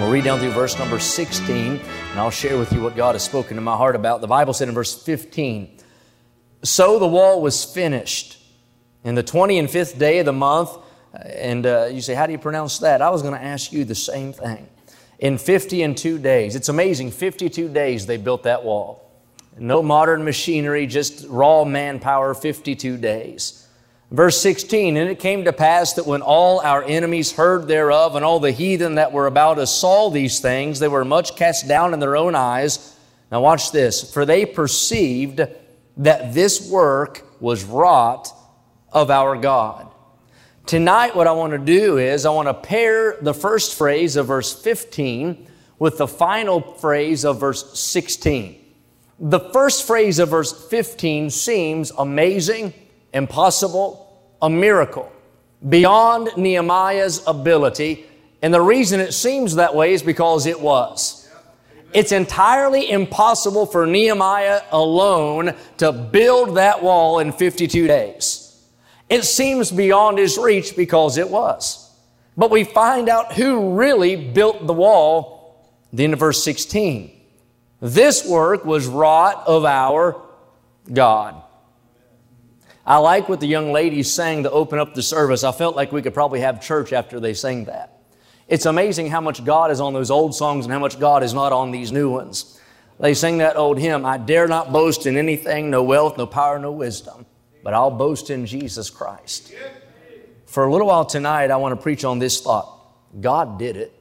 We'll read down through verse number 16, and I'll share with you what God has spoken to my heart about. The Bible said in verse 15, So the wall was finished. In the 20 and 5th day of the month, and uh, you say, How do you pronounce that? I was going to ask you the same thing. In 50 and 2 days, it's amazing, 52 days they built that wall. No modern machinery, just raw manpower, 52 days. Verse 16, and it came to pass that when all our enemies heard thereof, and all the heathen that were about us saw these things, they were much cast down in their own eyes. Now, watch this. For they perceived that this work was wrought of our God. Tonight, what I want to do is I want to pair the first phrase of verse 15 with the final phrase of verse 16. The first phrase of verse 15 seems amazing impossible, a miracle, beyond Nehemiah's ability. And the reason it seems that way is because it was. It's entirely impossible for Nehemiah alone to build that wall in 52 days. It seems beyond his reach because it was. But we find out who really built the wall, the end of verse 16. This work was wrought of our God. I like what the young ladies sang to open up the service. I felt like we could probably have church after they sang that. It's amazing how much God is on those old songs and how much God is not on these new ones. They sing that old hymn, I dare not boast in anything, no wealth, no power, no wisdom, but I'll boast in Jesus Christ. For a little while tonight, I want to preach on this thought God did it.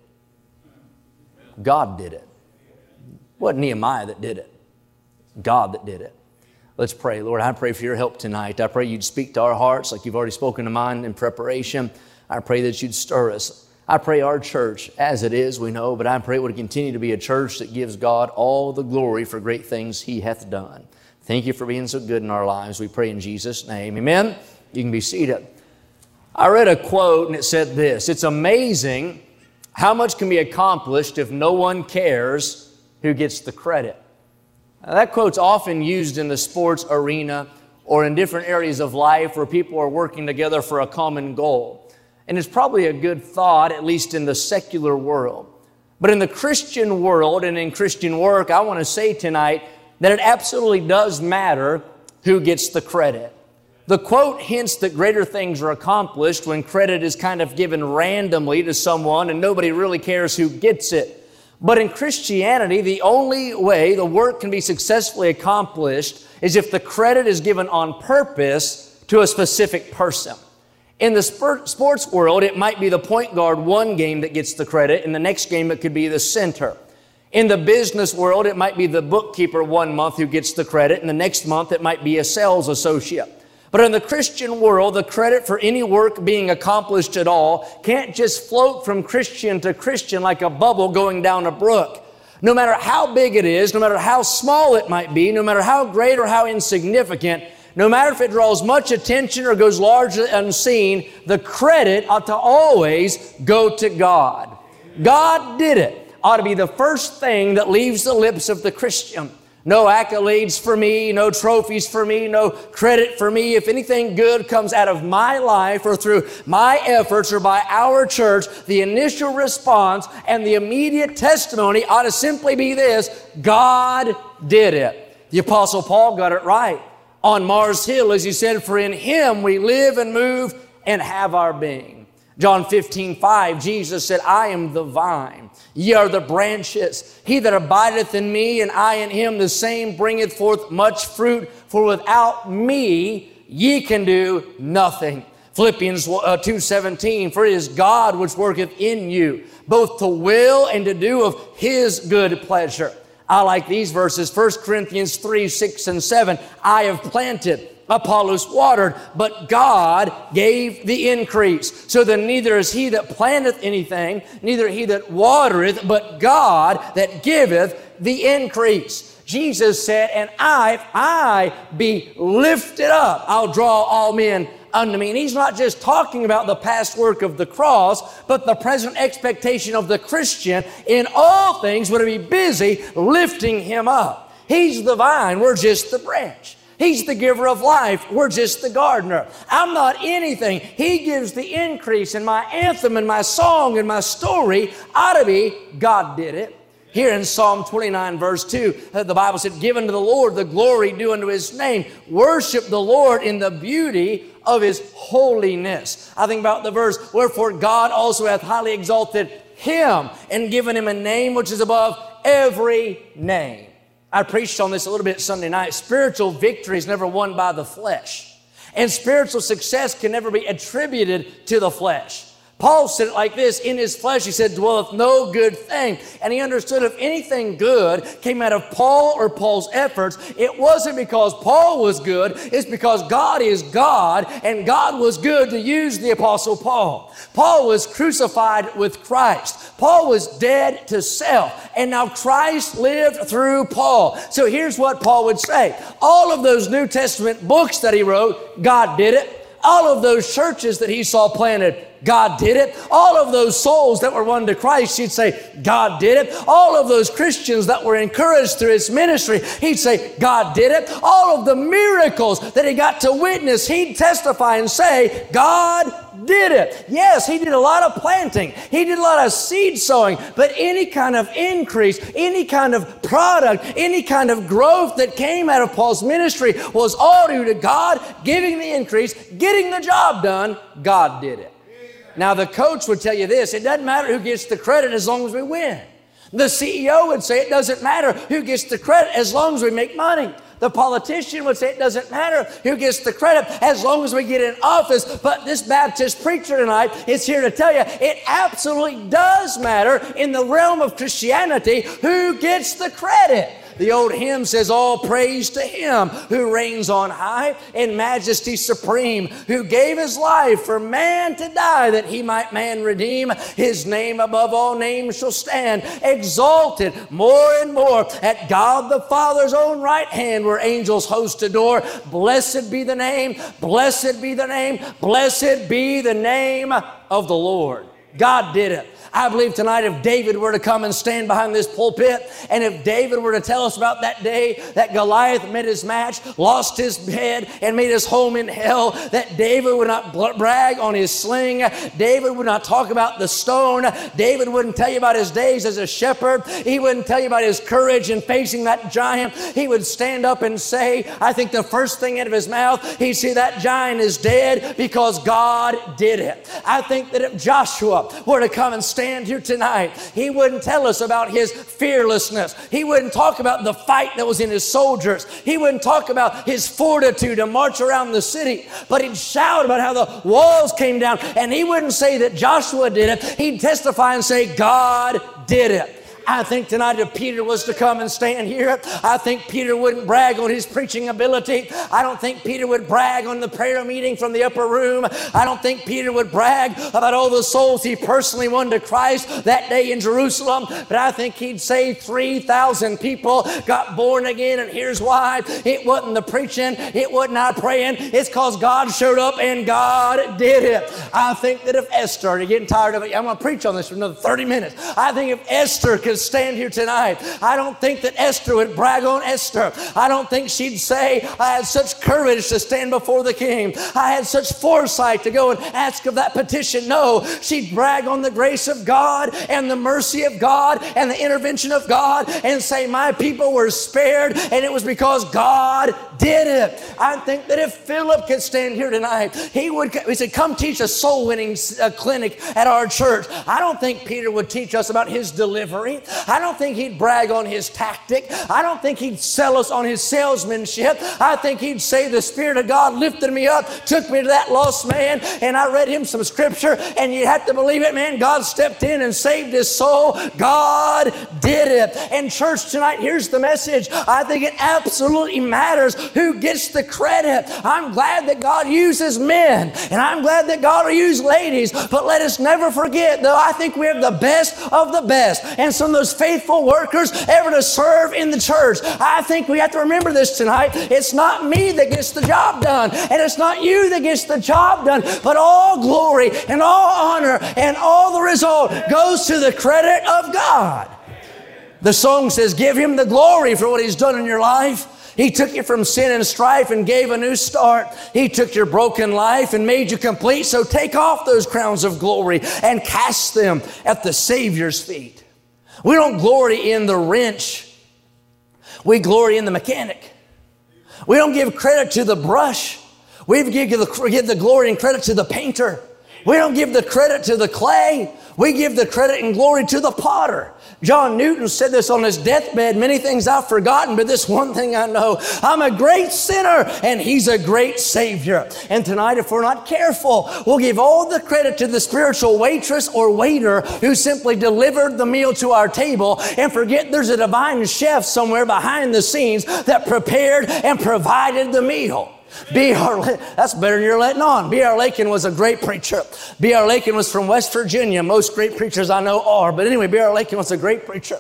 God did it. It wasn't Nehemiah that did it, God that did it. Let's pray. Lord, I pray for your help tonight. I pray you'd speak to our hearts like you've already spoken to mine in preparation. I pray that you'd stir us. I pray our church, as it is, we know, but I pray it would continue to be a church that gives God all the glory for great things he hath done. Thank you for being so good in our lives. We pray in Jesus' name. Amen. You can be seated. I read a quote and it said this It's amazing how much can be accomplished if no one cares who gets the credit. Now, that quote's often used in the sports arena or in different areas of life where people are working together for a common goal. And it's probably a good thought, at least in the secular world. But in the Christian world and in Christian work, I want to say tonight that it absolutely does matter who gets the credit. The quote hints that greater things are accomplished when credit is kind of given randomly to someone and nobody really cares who gets it. But in Christianity, the only way the work can be successfully accomplished is if the credit is given on purpose to a specific person. In the sports world, it might be the point guard one game that gets the credit. In the next game, it could be the center. In the business world, it might be the bookkeeper one month who gets the credit, and the next month it might be a sales associate. But in the Christian world, the credit for any work being accomplished at all can't just float from Christian to Christian like a bubble going down a brook. No matter how big it is, no matter how small it might be, no matter how great or how insignificant, no matter if it draws much attention or goes largely unseen, the credit ought to always go to God. God did it ought to be the first thing that leaves the lips of the Christian. No accolades for me, no trophies for me, no credit for me. If anything good comes out of my life or through my efforts or by our church, the initial response and the immediate testimony ought to simply be this God did it. The Apostle Paul got it right on Mars Hill, as he said, For in him we live and move and have our being. John 15, 5, Jesus said, I am the vine, ye are the branches. He that abideth in me and I in him, the same bringeth forth much fruit, for without me ye can do nothing. Philippians uh, 2, 17, for it is God which worketh in you, both to will and to do of his good pleasure. I like these verses, 1 Corinthians 3, 6, and 7. I have planted, Apollos watered, but God gave the increase. So then neither is he that planteth anything, neither he that watereth, but God that giveth the increase. Jesus said, and I, if I be lifted up, I'll draw all men unto me. And he's not just talking about the past work of the cross, but the present expectation of the Christian in all things would be busy lifting him up. He's the vine, we're just the branch. He's the giver of life. We're just the gardener. I'm not anything. He gives the increase, and my anthem and my song and my story ought to be God did it. Here in Psalm 29, verse 2, uh, the Bible said, Give unto the Lord the glory due unto his name. Worship the Lord in the beauty of his holiness. I think about the verse, Wherefore God also hath highly exalted him and given him a name which is above every name. I preached on this a little bit Sunday night. Spiritual victory is never won by the flesh. And spiritual success can never be attributed to the flesh. Paul said it like this in his flesh, he said, dwelleth no good thing. And he understood if anything good came out of Paul or Paul's efforts, it wasn't because Paul was good, it's because God is God and God was good to use the Apostle Paul. Paul was crucified with Christ. Paul was dead to self, and now Christ lived through Paul. So here's what Paul would say all of those New Testament books that he wrote, God did it. All of those churches that he saw planted, God did it. All of those souls that were won to Christ, he'd say, God did it. All of those Christians that were encouraged through his ministry, he'd say, God did it. All of the miracles that he got to witness, he'd testify and say, God did it. Yes, he did a lot of planting. He did a lot of seed sowing, but any kind of increase, any kind of product, any kind of growth that came out of Paul's ministry was all due to God giving the increase, getting the job done. God did it. Now, the coach would tell you this it doesn't matter who gets the credit as long as we win. The CEO would say it doesn't matter who gets the credit as long as we make money. The politician would say it doesn't matter who gets the credit as long as we get in office. But this Baptist preacher tonight is here to tell you it absolutely does matter in the realm of Christianity who gets the credit. The old hymn says, All praise to him who reigns on high in majesty supreme, who gave his life for man to die that he might man redeem. His name above all names shall stand, exalted more and more at God the Father's own right hand where angels host adore. Blessed be the name, blessed be the name, blessed be the name of the Lord. God did it. I believe tonight if David were to come and stand behind this pulpit, and if David were to tell us about that day that Goliath met his match, lost his head, and made his home in hell, that David would not brag on his sling, David would not talk about the stone, David wouldn't tell you about his days as a shepherd, he wouldn't tell you about his courage in facing that giant. He would stand up and say, I think the first thing out of his mouth, he'd say, That giant is dead because God did it. I think that if Joshua were to come and stand stand here tonight, he wouldn't tell us about his fearlessness. He wouldn't talk about the fight that was in his soldiers. He wouldn't talk about his fortitude to march around the city, but he'd shout about how the walls came down. And he wouldn't say that Joshua did it. He'd testify and say, God did it. I think tonight if Peter was to come and stand here, I think Peter wouldn't brag on his preaching ability. I don't think Peter would brag on the prayer meeting from the upper room. I don't think Peter would brag about all the souls he personally won to Christ that day in Jerusalem. But I think he'd say 3,000 people got born again. And here's why it wasn't the preaching, it wasn't our praying. It's because God showed up and God did it. I think that if Esther, you're getting tired of it, I'm going to preach on this for another 30 minutes. I think if Esther could stand here tonight, I don't think that Esther would brag on Esther. I don't think she'd say, I had such courage to stand before the king. I had such foresight to go and ask of that petition. No, she'd brag on the grace of God and the mercy of God and the intervention of God and say, My people were spared, and it was because God did it. I think that if Philip could stand here tonight, he would, he said, Come teach a soul winning clinic at our church. I don't think Peter would teach us about his delivery. I don't think he'd brag on his tactic. I don't think he'd sell us on his salesmanship. I think he'd say, The Spirit of God lifted me up, took me to that lost man, and I read him some scripture, and you have to believe it, man. God stepped in and saved his soul. God did it. And, church, tonight, here's the message. I think it absolutely matters who gets the credit. I'm glad that God uses men, and I'm glad that God will use ladies, but let us never forget, though, I think we have the best of the best. And so those faithful workers ever to serve in the church. I think we have to remember this tonight. It's not me that gets the job done, and it's not you that gets the job done, but all glory and all honor and all the result goes to the credit of God. The song says, Give him the glory for what he's done in your life. He took you from sin and strife and gave a new start. He took your broken life and made you complete. So take off those crowns of glory and cast them at the Savior's feet. We don't glory in the wrench. We glory in the mechanic. We don't give credit to the brush. We give the, give the glory and credit to the painter. We don't give the credit to the clay. We give the credit and glory to the potter. John Newton said this on his deathbed many things I've forgotten, but this one thing I know I'm a great sinner and he's a great Savior. And tonight, if we're not careful, we'll give all the credit to the spiritual waitress or waiter who simply delivered the meal to our table and forget there's a divine chef somewhere behind the scenes that prepared and provided the meal. B.R. That's better than you're letting on. B.R. Lakin was a great preacher. B.R. Lakin was from West Virginia. Most great preachers I know are. But anyway, B.R. Lakin was a great preacher.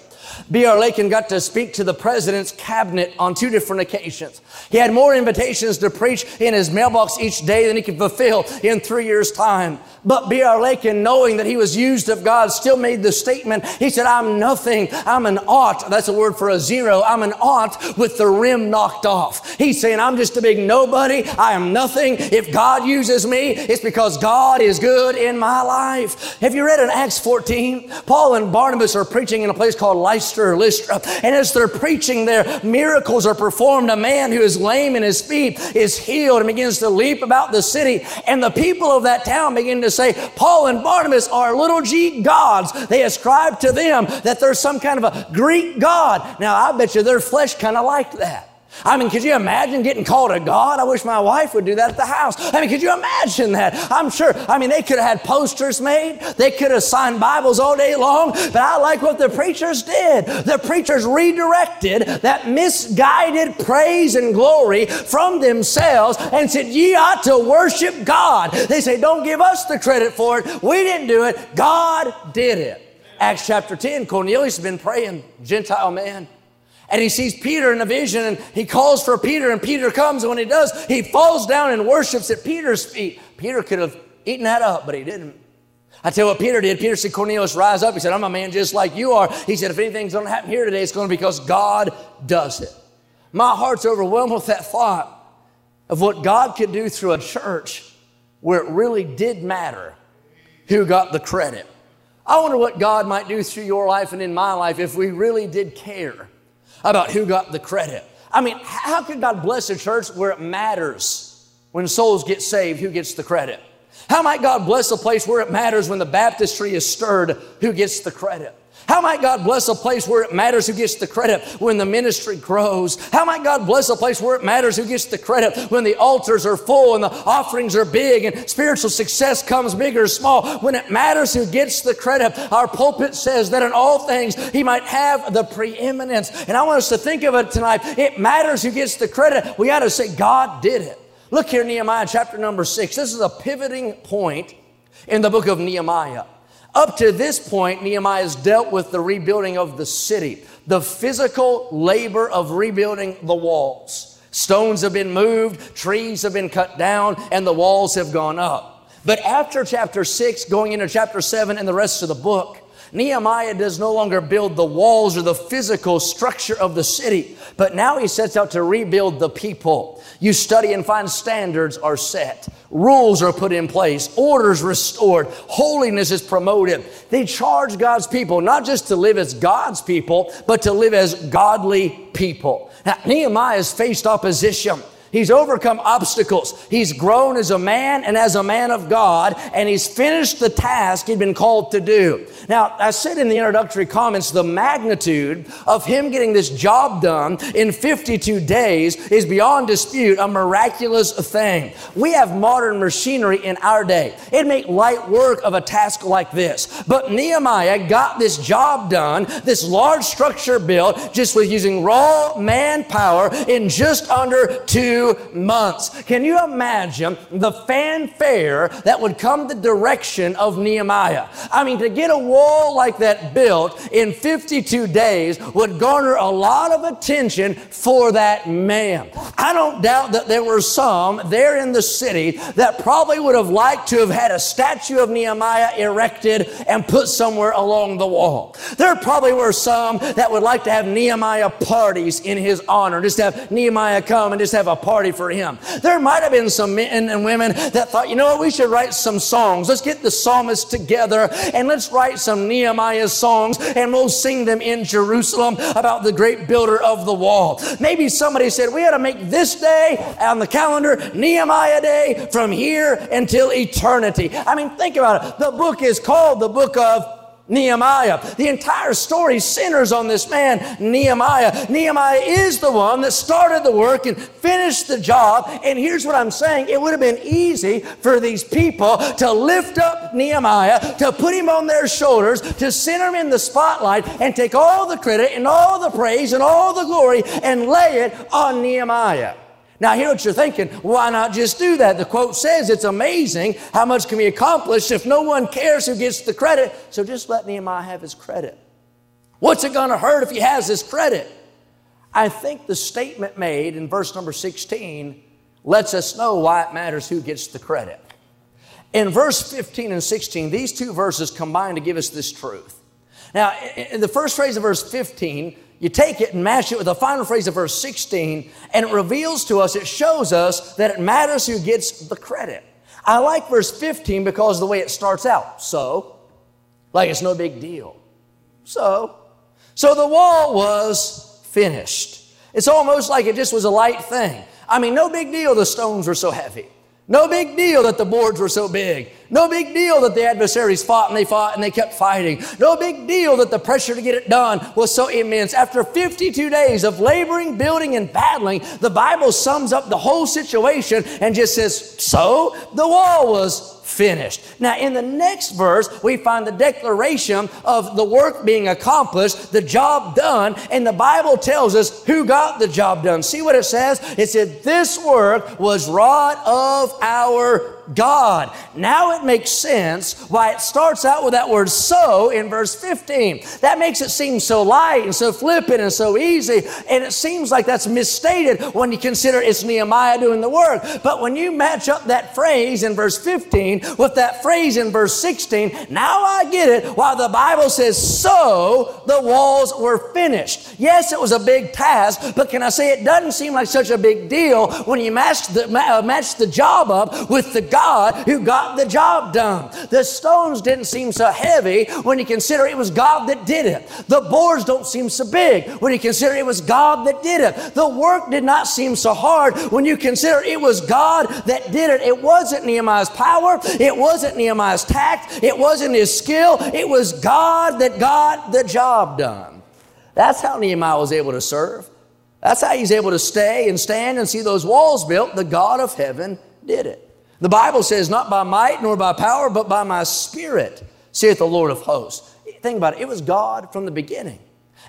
B.R. Lakin got to speak to the president's cabinet on two different occasions. He had more invitations to preach in his mailbox each day than he could fulfill in three years' time. But B.R. Lakin, knowing that he was used of God, still made the statement. He said, I'm nothing. I'm an ought. That's a word for a zero. I'm an ought with the rim knocked off. He's saying, I'm just a big nobody. I am nothing. If God uses me, it's because God is good in my life. Have you read in Acts 14? Paul and Barnabas are preaching in a place called Lystra or Lystra. And as they're preaching there, miracles are performed. A man who is lame in his feet is healed and begins to leap about the city. And the people of that town begin to to say Paul and Barnabas are little g gods. They ascribe to them that there's some kind of a Greek god. Now, I bet you their flesh kind of liked that. I mean, could you imagine getting called a God? I wish my wife would do that at the house. I mean, could you imagine that? I'm sure, I mean, they could have had posters made. They could have signed Bibles all day long, but I like what the preachers did. The preachers redirected that misguided praise and glory from themselves and said, ye ought to worship God. They say, don't give us the credit for it. We didn't do it. God did it. Acts chapter 10, Cornelius has been praying, Gentile man and he sees Peter in a vision and he calls for Peter and Peter comes and when he does, he falls down and worships at Peter's feet. Peter could have eaten that up, but he didn't. I tell you what Peter did. Peter said, Cornelius, rise up. He said, I'm a man just like you are. He said, if anything's going to happen here today, it's going to be because God does it. My heart's overwhelmed with that thought of what God could do through a church where it really did matter who got the credit. I wonder what God might do through your life and in my life if we really did care about who got the credit. I mean, how could God bless a church where it matters when souls get saved, who gets the credit? How might God bless a place where it matters when the baptistry is stirred, who gets the credit? How might God bless a place where it matters who gets the credit when the ministry grows? How might God bless a place where it matters who gets the credit when the altars are full and the offerings are big and spiritual success comes big or small? When it matters who gets the credit, our pulpit says that in all things he might have the preeminence. And I want us to think of it tonight. It matters who gets the credit. We got to say, God did it. Look here, Nehemiah chapter number six. This is a pivoting point in the book of Nehemiah. Up to this point, Nehemiah has dealt with the rebuilding of the city, the physical labor of rebuilding the walls. Stones have been moved, trees have been cut down, and the walls have gone up. But after chapter 6, going into chapter 7 and the rest of the book, Nehemiah does no longer build the walls or the physical structure of the city, but now he sets out to rebuild the people. You study and find standards are set. Rules are put in place. Orders restored. Holiness is promoted. They charge God's people not just to live as God's people, but to live as godly people. Now, Nehemiah has faced opposition. He's overcome obstacles. He's grown as a man and as a man of God, and he's finished the task he'd been called to do. Now, I said in the introductory comments, the magnitude of him getting this job done in 52 days is beyond dispute a miraculous thing. We have modern machinery in our day. It'd make light work of a task like this. But Nehemiah got this job done, this large structure built, just with using raw manpower in just under two two months. Can you imagine the fanfare that would come the direction of Nehemiah? I mean, to get a wall like that built in 52 days would garner a lot of attention for that man. I don't doubt that there were some there in the city that probably would have liked to have had a statue of Nehemiah erected and put somewhere along the wall. There probably were some that would like to have Nehemiah parties in his honor, just have Nehemiah come and just have a party for him. There might have been some men and women that thought, you know what, we should write some songs. Let's get the psalmists together and let's write some Nehemiah songs and we'll sing them in Jerusalem about the great builder of the wall. Maybe somebody said, we ought to make this day on the calendar Nehemiah Day from here until eternity. I mean, think about it. The book is called the book of Nehemiah. The entire story centers on this man, Nehemiah. Nehemiah is the one that started the work and finished the job. And here's what I'm saying it would have been easy for these people to lift up Nehemiah, to put him on their shoulders, to center him in the spotlight, and take all the credit and all the praise and all the glory and lay it on Nehemiah. Now, hear what you're thinking. Why not just do that? The quote says it's amazing how much can be accomplished if no one cares who gets the credit. So just let Nehemiah have his credit. What's it going to hurt if he has his credit? I think the statement made in verse number 16 lets us know why it matters who gets the credit. In verse 15 and 16, these two verses combine to give us this truth. Now, in the first phrase of verse 15, you take it and match it with the final phrase of verse 16, and it reveals to us, it shows us that it matters who gets the credit. I like verse 15 because the way it starts out. So, like it's no big deal. So, so the wall was finished. It's almost like it just was a light thing. I mean, no big deal the stones were so heavy. No big deal that the boards were so big. No big deal that the adversaries fought and they fought and they kept fighting. No big deal that the pressure to get it done was so immense. After 52 days of laboring, building, and battling, the Bible sums up the whole situation and just says, So the wall was finished. Now, in the next verse, we find the declaration of the work being accomplished, the job done, and the Bible tells us who got the job done. See what it says? It said, This work was wrought of our God. Now it makes sense why it starts out with that word so in verse 15. That makes it seem so light and so flippant and so easy. And it seems like that's misstated when you consider it's Nehemiah doing the work. But when you match up that phrase in verse 15 with that phrase in verse 16, now I get it why the Bible says, so the walls were finished. Yes, it was a big task, but can I say it doesn't seem like such a big deal when you match the, uh, match the job up with the God God who got the job done. The stones didn't seem so heavy when you consider it was God that did it. The boards don't seem so big when you consider it was God that did it. The work did not seem so hard when you consider it was God that did it. It wasn't Nehemiah's power. It wasn't Nehemiah's tact. It wasn't his skill. It was God that got the job done. That's how Nehemiah was able to serve. That's how he's able to stay and stand and see those walls built. The God of heaven did it. The Bible says, not by might nor by power, but by my spirit, saith the Lord of hosts. Think about it. It was God from the beginning.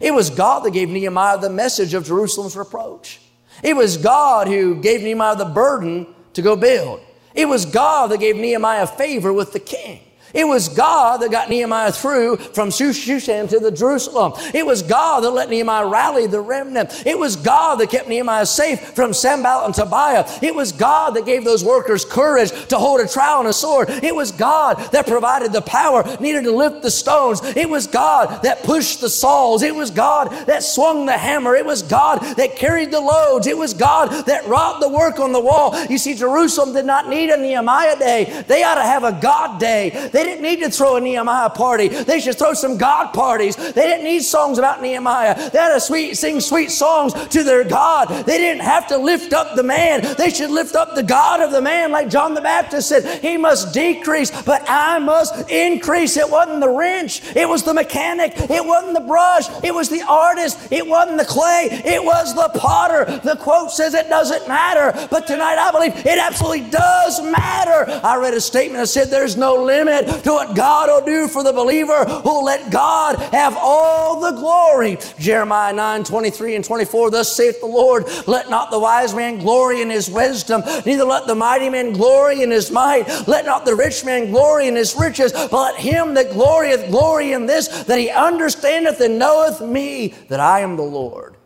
It was God that gave Nehemiah the message of Jerusalem's reproach. It was God who gave Nehemiah the burden to go build. It was God that gave Nehemiah favor with the king. It was God that got Nehemiah through from Shushan to the Jerusalem. It was God that let Nehemiah rally the remnant. It was God that kept Nehemiah safe from Sanballat and Tobiah. It was God that gave those workers courage to hold a trowel and a sword. It was God that provided the power needed to lift the stones. It was God that pushed the saws. It was God that swung the hammer. It was God that carried the loads. It was God that wrought the work on the wall. You see, Jerusalem did not need a Nehemiah day. They ought to have a God day. They didn't need to throw a Nehemiah party. They should throw some God parties. They didn't need songs about Nehemiah. They had to sweet, sing sweet songs to their God. They didn't have to lift up the man. They should lift up the God of the man, like John the Baptist said. He must decrease, but I must increase. It wasn't the wrench. It was the mechanic. It wasn't the brush. It was the artist. It wasn't the clay. It was the potter. The quote says it doesn't matter, but tonight I believe it absolutely does matter. I read a statement that said there's no limit to what God will do for the believer who'll let God have all the glory. Jeremiah 9, 23 and 24, thus saith the Lord, let not the wise man glory in his wisdom, neither let the mighty man glory in his might, let not the rich man glory in his riches, but let him that glorieth glory in this, that he understandeth and knoweth me, that I am the Lord.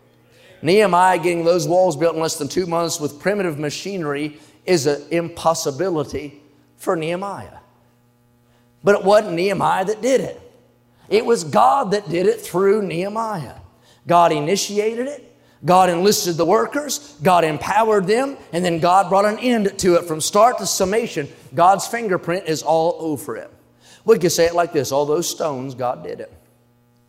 Nehemiah getting those walls built in less than two months with primitive machinery is an impossibility for Nehemiah. But it wasn't Nehemiah that did it. It was God that did it through Nehemiah. God initiated it. God enlisted the workers, God empowered them, and then God brought an end to it from start to summation. God's fingerprint is all over it. We could say it like this all those stones, God did it.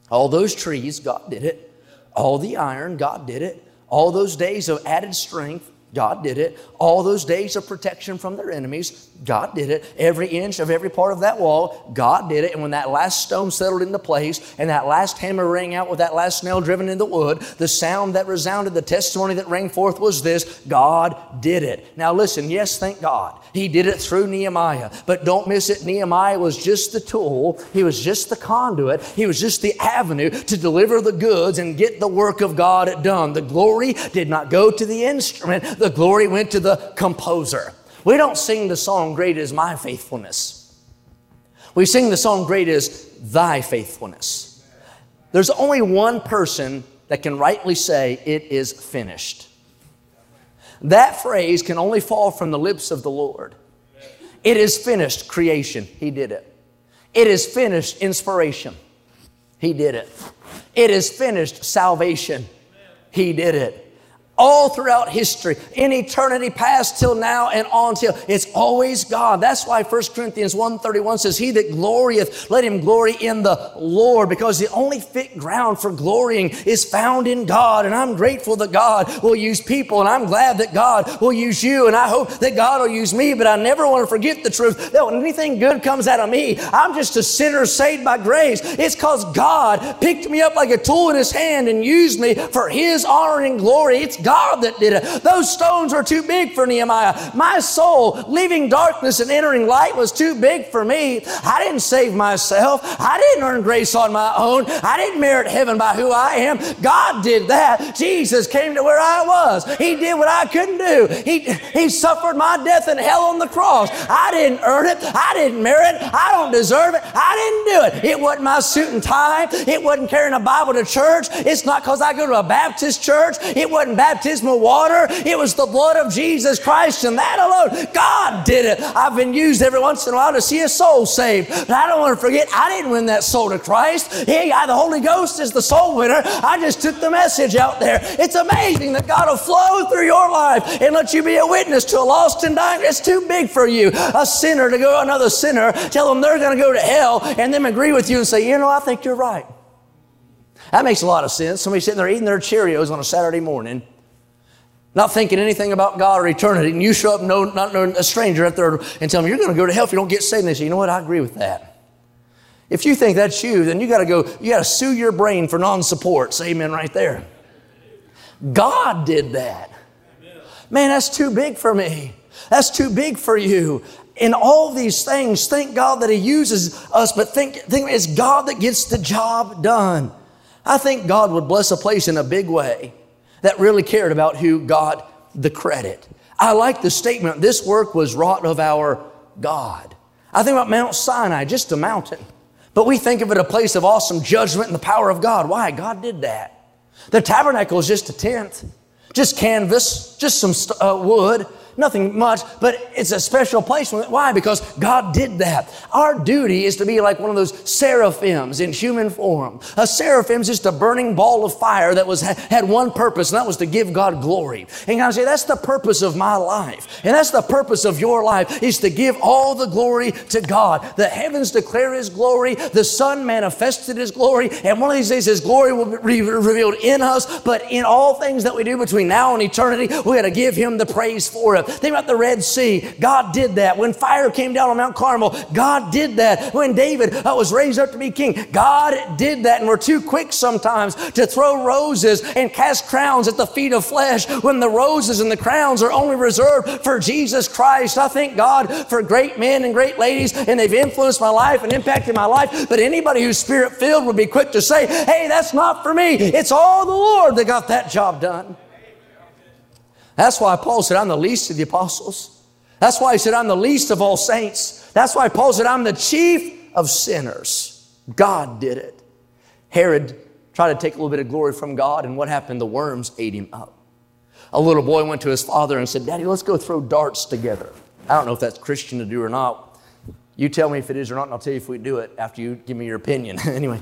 All those trees, God did it. All the iron, God did it. All those days of added strength, God did it. All those days of protection from their enemies, God did it. Every inch of every part of that wall, God did it. And when that last stone settled into place and that last hammer rang out with that last nail driven in the wood, the sound that resounded, the testimony that rang forth was this God did it. Now listen, yes, thank God. He did it through Nehemiah. But don't miss it, Nehemiah was just the tool, he was just the conduit, he was just the avenue to deliver the goods and get the work of God done. The glory did not go to the instrument, the glory went to the composer. We don't sing the song, Great is My Faithfulness. We sing the song, Great is Thy Faithfulness. There's only one person that can rightly say, It is finished. That phrase can only fall from the lips of the Lord. It is finished creation. He did it. It is finished inspiration. He did it. It is finished salvation. He did it all throughout history, in eternity past till now and on till it's always God. That's why 1 Corinthians 1:31 says, He that glorieth, let him glory in the Lord, because the only fit ground for glorying is found in God. And I'm grateful that God will use people, and I'm glad that God will use you, and I hope that God will use me, but I never want to forget the truth that when anything good comes out of me, I'm just a sinner saved by grace. It's because God picked me up like a tool in his hand and used me for his honor and glory. It's God that did it. Those stones were too big for Nehemiah. My soul, leaving darkness and entering light, was too big for me. I didn't save myself. I didn't earn grace on my own. I didn't merit heaven by who I am. God did that. Jesus came to where I was. He did what I couldn't do. He, he suffered my death in hell on the cross. I didn't earn it. I didn't merit it. I don't deserve it. I didn't do it. It wasn't my suit and tie. It wasn't carrying a Bible to church. It's not because I go to a Baptist church. It wasn't baptism baptismal water. It was the blood of Jesus Christ and that alone. God did it. I've been used every once in a while to see a soul saved. But I don't want to forget, I didn't win that soul to Christ. Hey, I, the Holy Ghost is the soul winner. I just took the message out there. It's amazing that God will flow through your life and let you be a witness to a lost and dying. It's too big for you. A sinner to go to another sinner, tell them they're going to go to hell, and then agree with you and say, you know, I think you're right. That makes a lot of sense. Somebody sitting there eating their Cheerios on a Saturday morning not thinking anything about God or eternity, and you show up no, not a stranger out there and tell them you're going to go to hell if you don't get saved. And they say, you know what? I agree with that. If you think that's you, then you got to go. You got to sue your brain for non-support. Say amen right there. God did that. Man, that's too big for me. That's too big for you. In all these things, thank God that He uses us, but think, think it's God that gets the job done. I think God would bless a place in a big way that really cared about who got the credit. I like the statement, this work was wrought of our God. I think about Mount Sinai, just a mountain. But we think of it a place of awesome judgment and the power of God. Why? God did that. The tabernacle is just a tent, just canvas, just some uh, wood nothing much, but it's a special place. Why? Because God did that. Our duty is to be like one of those seraphims in human form. A seraphim is just a burning ball of fire that was had one purpose, and that was to give God glory. And God say, that's the purpose of my life, and that's the purpose of your life is to give all the glory to God. The heavens declare His glory. The sun manifested His glory, and one of these days His glory will be revealed in us. But in all things that we do between now and eternity, we got to give Him the praise for it. Think about the Red Sea. God did that. When fire came down on Mount Carmel, God did that. When David uh, was raised up to be king, God did that. And we're too quick sometimes to throw roses and cast crowns at the feet of flesh when the roses and the crowns are only reserved for Jesus Christ. I thank God for great men and great ladies, and they've influenced my life and impacted my life. But anybody who's spirit filled would be quick to say, hey, that's not for me. It's all the Lord that got that job done. That's why Paul said, I'm the least of the apostles. That's why he said, I'm the least of all saints. That's why Paul said, I'm the chief of sinners. God did it. Herod tried to take a little bit of glory from God, and what happened? The worms ate him up. A little boy went to his father and said, Daddy, let's go throw darts together. I don't know if that's Christian to do or not. You tell me if it is or not, and I'll tell you if we do it after you give me your opinion. anyway,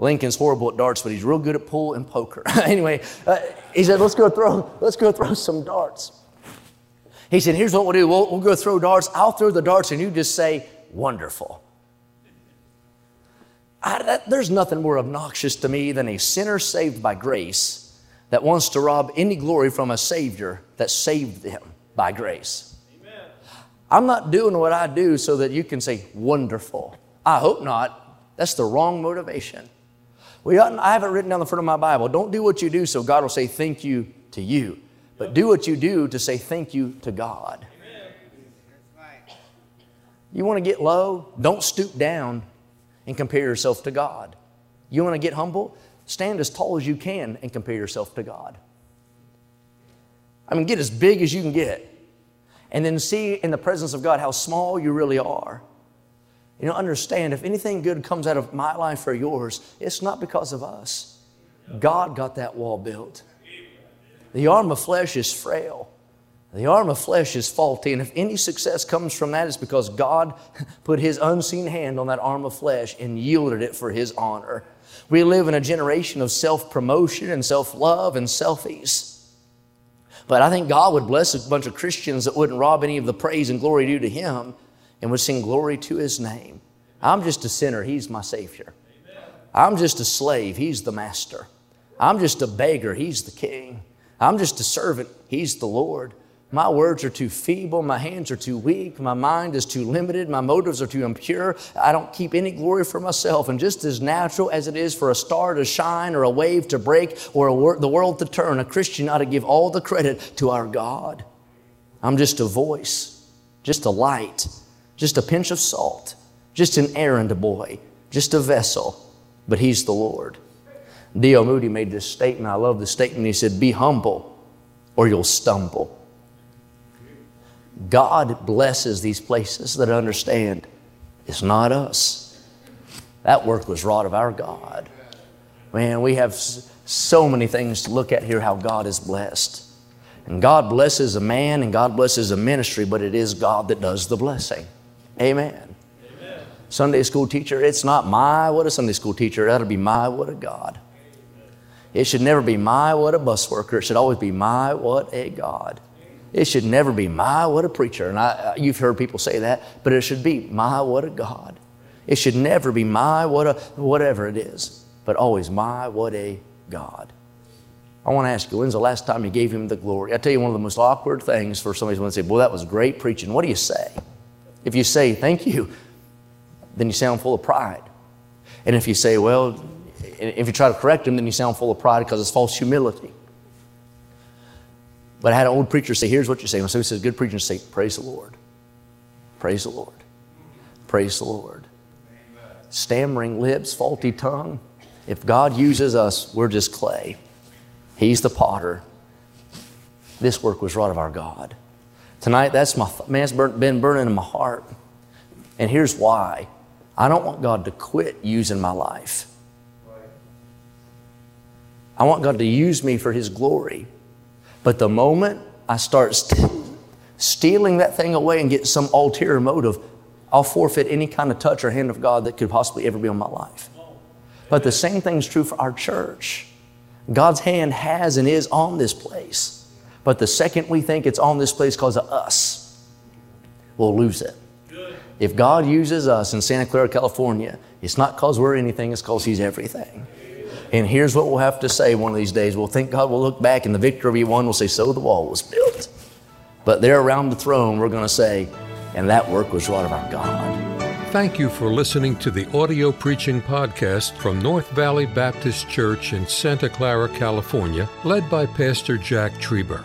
Lincoln's horrible at darts, but he's real good at pool and poker. anyway, uh, he said, let's go throw, let's go throw some darts. He said, here's what we'll do. We'll, we'll go throw darts. I'll throw the darts and you just say, wonderful. I, that, there's nothing more obnoxious to me than a sinner saved by grace that wants to rob any glory from a Savior that saved them by grace. Amen. I'm not doing what I do so that you can say, wonderful. I hope not. That's the wrong motivation. We I have it written down the front of my Bible. Don't do what you do so God will say thank you to you, but do what you do to say thank you to God. You want to get low? Don't stoop down and compare yourself to God. You want to get humble? Stand as tall as you can and compare yourself to God. I mean, get as big as you can get. And then see in the presence of God how small you really are. You know, understand if anything good comes out of my life or yours, it's not because of us. God got that wall built. The arm of flesh is frail. The arm of flesh is faulty, and if any success comes from that, it's because God put His unseen hand on that arm of flesh and yielded it for His honor. We live in a generation of self promotion and self love and selfies. But I think God would bless a bunch of Christians that wouldn't rob any of the praise and glory due to Him and would sing glory to his name. I'm just a sinner, he's my Savior. I'm just a slave, he's the master. I'm just a beggar, he's the king. I'm just a servant, he's the Lord. My words are too feeble, my hands are too weak, my mind is too limited, my motives are too impure. I don't keep any glory for myself. And just as natural as it is for a star to shine or a wave to break or wor- the world to turn, a Christian ought to give all the credit to our God. I'm just a voice, just a light, just a pinch of salt, just an errand boy, just a vessel, but He's the Lord. D.L. Moody made this statement. I love the statement. He said, Be humble or you'll stumble. God blesses these places that understand it's not us. That work was wrought of our God. Man, we have so many things to look at here how God is blessed. And God blesses a man and God blesses a ministry, but it is God that does the blessing. Amen. Amen. Sunday school teacher, it's not my what a Sunday school teacher, that'll be my what a God. It should never be my what a bus worker. It should always be my what a God. It should never be my what a preacher. And I, you've heard people say that, but it should be my what a God. It should never be my what a whatever it is, but always my what a God. I want to ask you, when's the last time you gave him the glory? I tell you, one of the most awkward things for somebody to say, Well, that was great preaching. What do you say? If you say thank you, then you sound full of pride. And if you say, well, if you try to correct him, then you sound full of pride because it's false humility. But I had an old preacher say, here's what you say. So he says, good preacher say, praise the Lord. Praise the Lord. Praise the Lord. Amen. Stammering lips, faulty tongue. If God uses us, we're just clay. He's the potter. This work was wrought of our God. Tonight, that's my, man, it's been burning in my heart. And here's why I don't want God to quit using my life. I want God to use me for His glory. But the moment I start st- stealing that thing away and get some ulterior motive, I'll forfeit any kind of touch or hand of God that could possibly ever be on my life. But the same thing is true for our church. God's hand has and is on this place. But the second we think it's on this place because of us, we'll lose it. If God uses us in Santa Clara, California, it's not because we're anything, it's because He's everything. And here's what we'll have to say one of these days. We'll think God will look back and the victory we won will say, So the wall was built. But there around the throne, we're going to say, and that work was wrought of our God. Thank you for listening to the audio preaching podcast from North Valley Baptist Church in Santa Clara, California, led by Pastor Jack Trieber.